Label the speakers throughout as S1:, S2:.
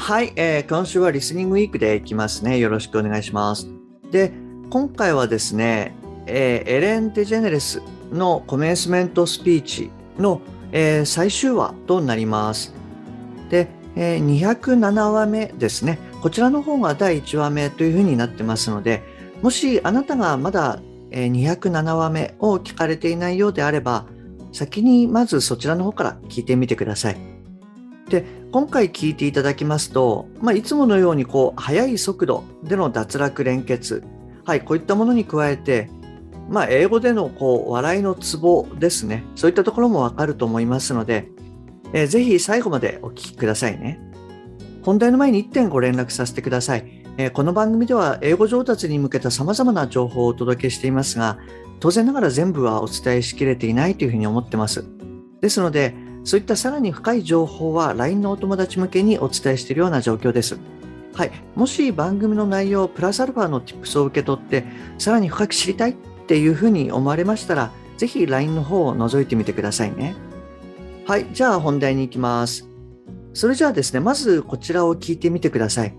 S1: はい、えー、今週はリスニングウィークでいきますねよろしくお願いしますで今回はですね、えー、エレン・デジェネレスのコメンスメントスピーチの、えー、最終話となります。で、えー、207話目ですね。こちらの方が第1話目というふうになってますので、もしあなたがまだ207話目を聞かれていないようであれば、先にまずそちらの方から聞いてみてください。で、今回聞いていただきますと、まあ、いつものようにこう、速い速度での脱落連結、はい、こういったものに加えて、まあ、英語でのこう笑いのツボですね。そういったところもわかると思いますので、えー、ぜひ最後までお聞きくださいね。本題の前に1点ご連絡させてください。えー、この番組では英語上達に向けた様々な情報をお届けしていますが、当然ながら全部はお伝えしきれていないというふうに思ってます。ですので、そういったさらに深い情報は LINE のお友達向けにお伝えしているような状況です。はい、もし番組の内容プラスアルファの Tips を受け取ってさらに深く知りたいっていうふうに思われましたらぜひ LINE の方を覗いてみてくださいね。はい。じゃあ本題に行きます。それじゃあですねまずこちらを聞いてみてください。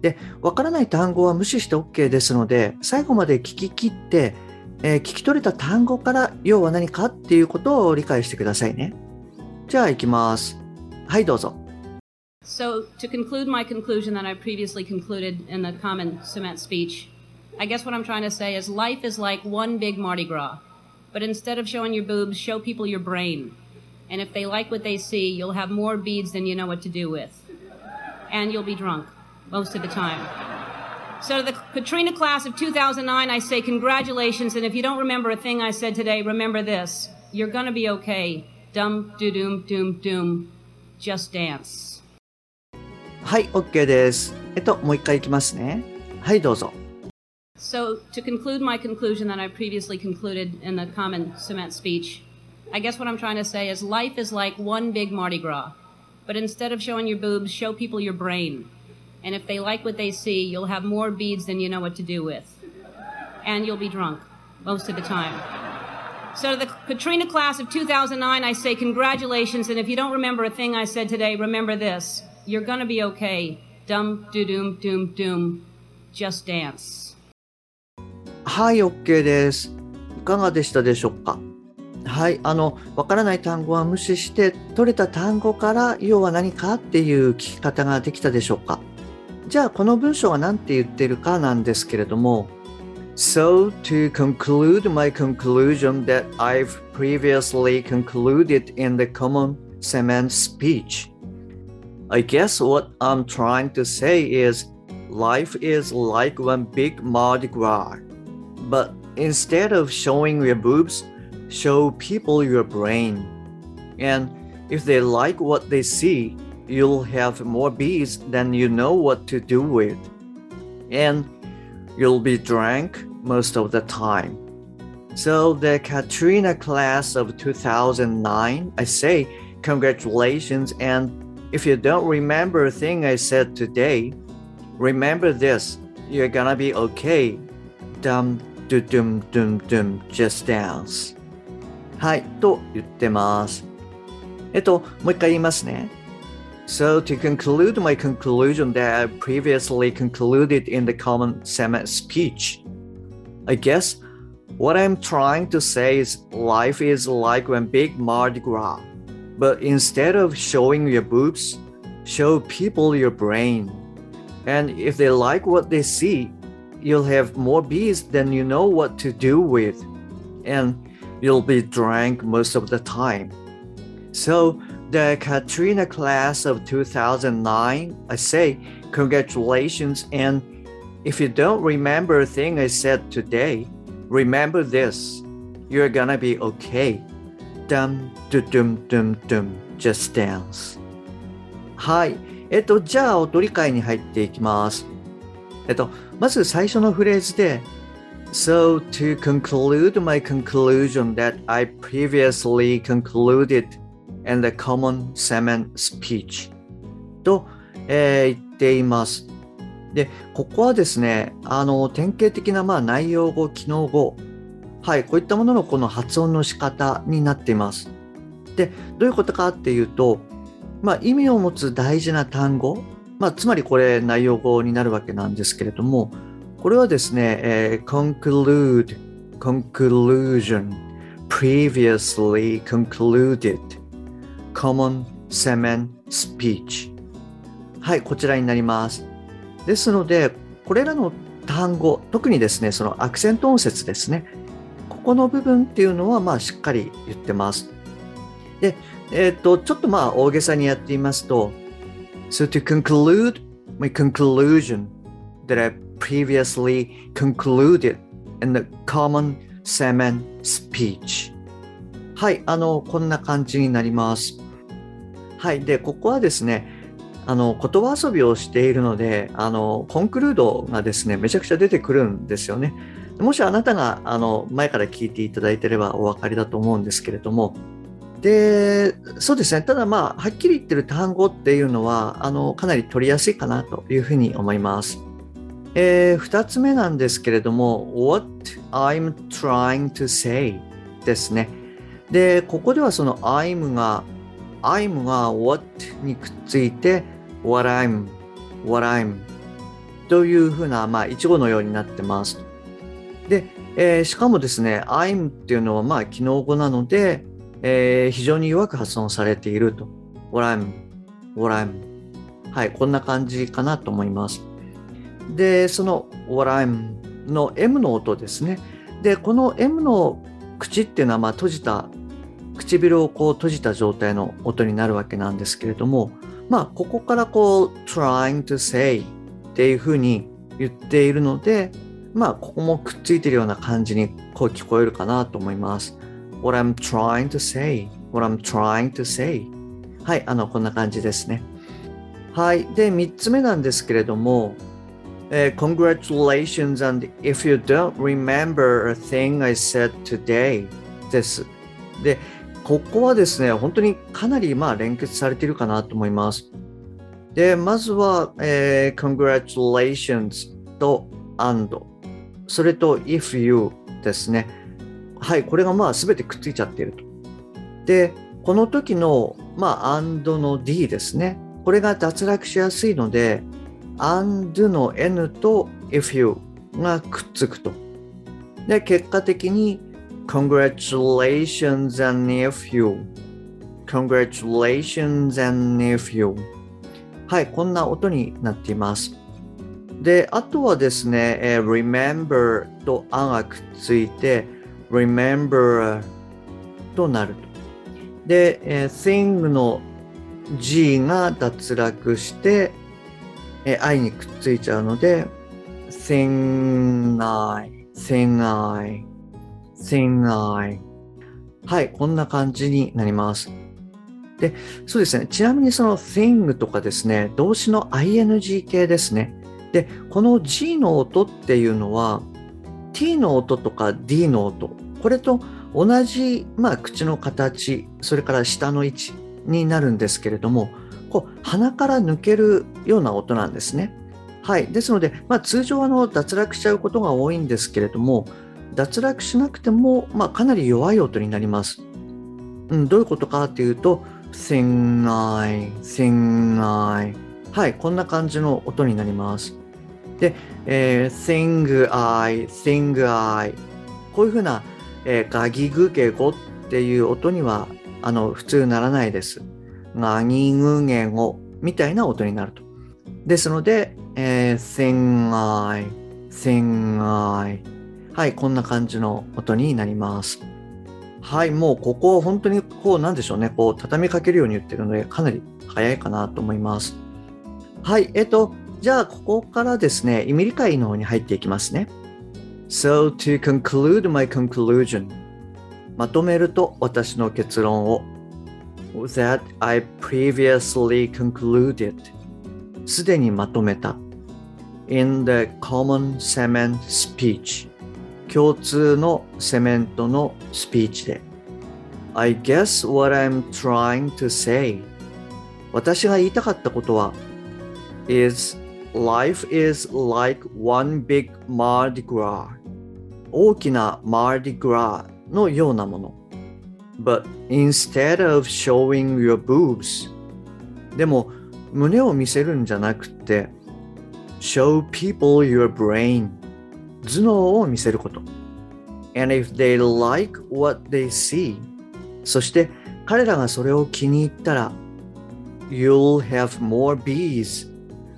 S1: でわからない単語は無視して OK ですので最後まで聞き切って、えー、聞き取れた単語から要は何かっていうことを理解してくださいね。じゃあ行きますはいどうぞ
S2: So, to conclude my conclusion that I previously concluded in the common cement speech, I guess what I'm trying to say is life is like one big Mardi Gras. But instead of showing your boobs, show people your brain. And if they like what they see, you'll have more beads than you know what to do with. And you'll be drunk most of the time. So to the Katrina class of 2009, I say congratulations. And if you don't remember a thing I said today, remember this. You're gonna be okay. Dum, doo, doom, doom, doom. Just dance.
S1: はい、OK です。えっと、もう一回いきますね。はい、どうぞ。
S2: So, to conclude my conclusion that I previously concluded in the common cement speech, I guess what I'm trying to say is life is like one big Mardi Gras. But instead of showing your boobs, show people your brain. And if they like what they see, you'll have more beads than you know what to do with. And you'll be drunk most of the time. So to the Katrina class of 2009, I say congratulations. And if you don't remember a thing I said today, remember this. You're gonna be okay. Dum, do, doom, doom, doom. Just dance.
S1: はい、OK です。いかがでしたでしょうかはい、あの、わからない単語は無視して、取れた単語から要は何かっていう聞き方ができたでしょうかじゃあ、この文章は何て言ってるかなんですけれども、So, to conclude my conclusion that I've previously concluded in the common cement speech, I guess what I'm trying to say is life is like one big Mardi Gras. But instead of showing your boobs, show people your brain. And if they like what they see, you'll have more bees than you know what to do with. And you'll be drunk most of the time. So the Katrina class of 2009, I say congratulations and if you don't remember a thing I said today, remember this. You're gonna be okay. Dum, dum, dum, dum, dum, just dance. はい、と言ってます。えっと、もう一回言いますね。 So to conclude my conclusion that I previously concluded in the common Summit speech, I guess what I'm trying to say is life is like when big Mardi Gras. But instead of showing your boobs, show people your brain. And if they like what they see, you'll have more bees than you know what to do with. And you'll be drunk most of the time. So, the Katrina class of 2009, I say congratulations. And if you don't remember a thing I said today, remember this you're gonna be okay. dum, dum, dum, dum, dum, just dance. はい。えっと、じゃあ、音理解に入っていきます。 えっと、まず最初のフレーズで、So to conclude my conclusion that I previously concluded in the common semen speech と、えー言っています。で、ここはですね、あの、典型的な、まあ、内容語、機能語、はい、こういったもののこの発音の仕方になっています。で、どういうことかっていうと、まあ、意味を持つ大事な単語、まあ、つまりこれ内容語になるわけなんですけれども、これはですね、えー conclude, conclusion, previously concluded, common semen speech はい、こちらになります。ですので、これらの単語、特にですね、そのアクセント音節ですね。ここの部分っていうのは、まあ、しっかり言ってます。で、えっ、と、ちょっとまあ、大げさにやってみますと、So to conclude my conclusion that I previously concluded in the common semen speech はい、あの、こんな感じになります。はい、で、ここはですね、あの、言葉遊びをしているので、あの、コンクルードがですね、めちゃくちゃ出てくるんですよね。もしあなたが、あの、前から聞いていただいてればお分かりだと思うんですけれども、で、そうですね、ただまあ、はっきり言ってる単語っていうのは、あの、かなり取りやすいかなというふうに思います。えー、二つ目なんですけれども、what I'm trying to say ですね。で、ここではその I'm が、I'm が what にくっついて、what I'm, what I'm というふうな、まあ、一語のようになってます。で、えーしかもですね、I'm っていうのは、まあ、機能語なので、えー非常に弱く発音されていると。what I'm, what I'm はい、こんな感じかなと思います。で、その what I'm の M の音ですね。で、この M の口っていうのは、まあ、閉じた、唇をこう閉じた状態の音になるわけなんですけれども、まあ、ここからこう、trying to say っていうふうに言っているので、まあ、ここもくっついてるような感じにこう聞こえるかなと思います。What I'm trying to say, what I'm trying to say. はい、あの、こんな感じですね。はい。で、三つ目なんですけれども、えー Congratulations and if you don't remember a thing I said today です。で、ここはですね、本当にかなりまあ連結されているかなと思います。で、まずは、えー Congratulations と and それと if you ですね。はい、これがまあ全てくっついちゃっていると。で、この時の、まあ、and の d ですね。これが脱落しやすいので、and の n と if you がくっつくと。で、結果的に congratulations and if you congratulations and if you はい、こんな音になっています。で、あとはですね、えー remember と a がくっついて remember となると。で、えー thing の G が脱落して、えー I にくっついちゃうので thing I, thing I, thing I はい、こんな感じになります。で、そうですね。ちなみにその thing とかですね、動詞の ing 形ですね。で、この G の音っていうのは T の音とか D の音、これと同じ、まあ、口の形、それから下の位置になるんですけれども、こう鼻から抜けるような音なんですね。はい。ですので、まあ、通常あの脱落しちゃうことが多いんですけれども、脱落しなくても、まあ、かなり弱い音になります。うん、どういうことかっていうと、thing I, thing I はい、こんな感じの音になります。で、えー thing I, thing I こういうふうな、えーガギグゲゴっていう音にはあの普通ならないです。ガギグゲゴみたいな音になると。ですので、えー thing I, thing I はい、こんな感じの音になります。はい、もうここ本当にこうなんでしょうね、こう畳みかけるように言ってるので、かなり早いかなと思います。はい、えっと、じゃあここからですね、意味理解の方に入っていきますね。So to conclude my conclusion まとめると私の結論を that I previously concluded すでにまとめた in the common cement speech 共通のセメントのスピーチで I guess what I'm trying to say 私が言いたかったことは is life is like one big Mardi Gras 大きな Mardi Gras のようなもの But instead of showing your boobs でも胸を見せるんじゃなくて show people your brain 頭脳を見せること and if they like what they see そして彼らがそれを気に入ったら you'll have more bees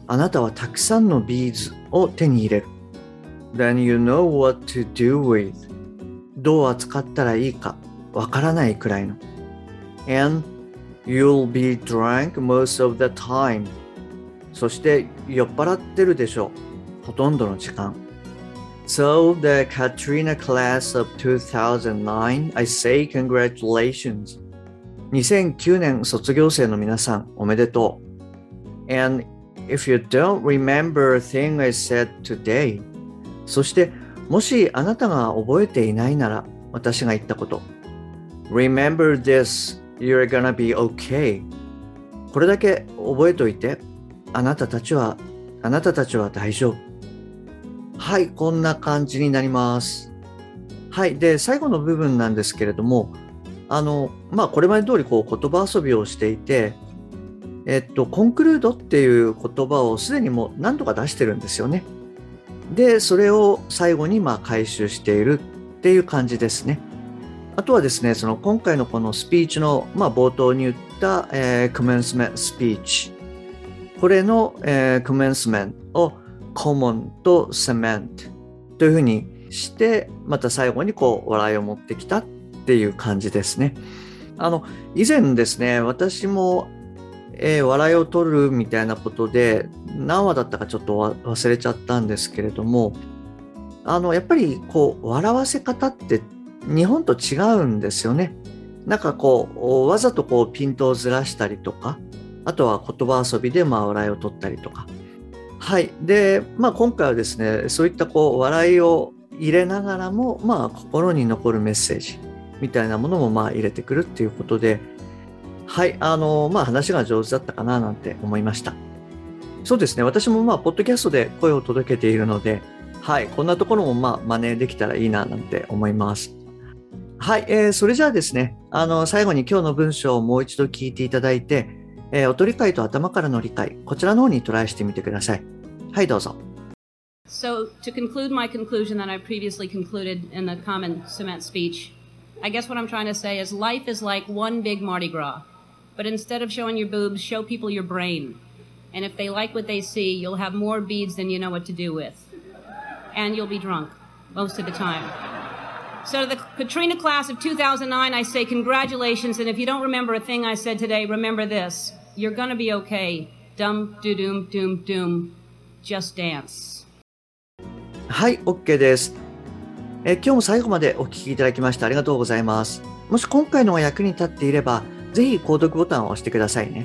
S1: あなたはたくさんの bees を手に入れる then you know what to do with どう扱ったらいいかわからないくらいの and you'll be drunk most of the time そして酔っ払ってるでしょうほとんどの時間 So the Katrina class of 2009 I say congratulations 2009年卒業生の皆さんおめでとう And if you don't remember a thing I said today そしてもしあなたが覚えていないなら私が言ったこと Remember this You're gonna be okay これだけ覚えておいてあなたたちはあなたたちは大丈夫はいこんな感じになります。はいで最後の部分なんですけれどもあのまあこれまで通りこう言葉遊びをしていてえっとコンクルードっていう言葉をすでにもう何度か出してるんですよね。でそれを最後にまあ回収しているっていう感じですね。あとはですね、その今回のこのスピーチの、まあ、冒頭に言った、えー、commencement speech。これの、えー、commencement を common と cement というふうにして、また最後にこう笑いを持ってきたっていう感じですね。あの、以前ですね、私も、えー、笑いを取るみたいなことで、何話だったかちょっと忘れちゃったんですけれども、あの、やっぱりこう、笑わせ方って日本と違うんですよね。なんかこう、わざとこうピントをずらしたりとか、あとは言葉遊びでまあ笑いを取ったりとか。はい。で、まあ今回はですね、そういったこう笑いを入れながらも、まあ心に残るメッセージみたいなものもまあ入れてくるっていうことで、はい。あの、まあ話が上手だったかななんて思いました。そうですね。私もまあ、ポッドキャストで声を届けているので、はい。こんなところもまあ、真似できたらいいななんて思います。はい、えー、それじゃあですね、あの、最後に今日の文章をもう一度聞いていただいて、えー、音理解と頭からの理解、こちらの方にトライしてみてください。はい、どうぞ。
S2: So, to conclude my conclusion that I previously concluded in the common cement speech, I guess what I'm trying to say is life is like one big Mardi Gras. But instead of showing your boobs, show people your brain. And if they like what they see, you'll have more beads than you know what to do with. And you'll be drunk most of the time. So to the Katrina class of 2009, I say congratulations. And if you don't remember a thing I said today, remember this. You're gonna be okay. Dum, do, doom, doom, doom. Just dance.
S1: はい、OK です。え今日も最後までお聞きいただきましてありがとうございます。もし今回のが役に立っていれば、ぜひ購読ボタンを押してくださいね。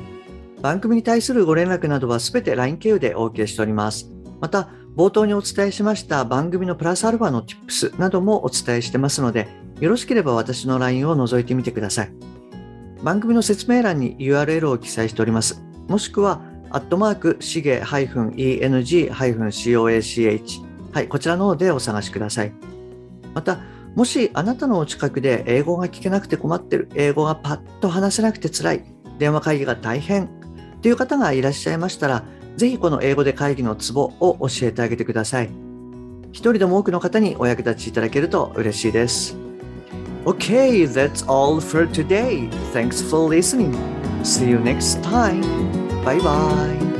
S1: 番組に対するご連絡などはすべて LINE 経由でお受けしております。また、冒頭にお伝えしました番組のプラスアルファの Tips などもお伝えしてますので、よろしければ私の LINE を覗いてみてください。番組の説明欄に URL を記載しております。もしくは、アットマーク、しげ -eng-coach。はい、こちらの方でお探しください。また、もしあなたのお近くで英語が聞けなくて困ってる、英語がパッと話せなくて辛い、電話会議が大変という方がいらっしゃいましたら、ぜひこの英語で会議のツボを教えてあげてください。一人でも多くの方にお役立ちいただけると嬉しいです。Okay, that's all for today. Thanks for listening. See you next time. 拜拜。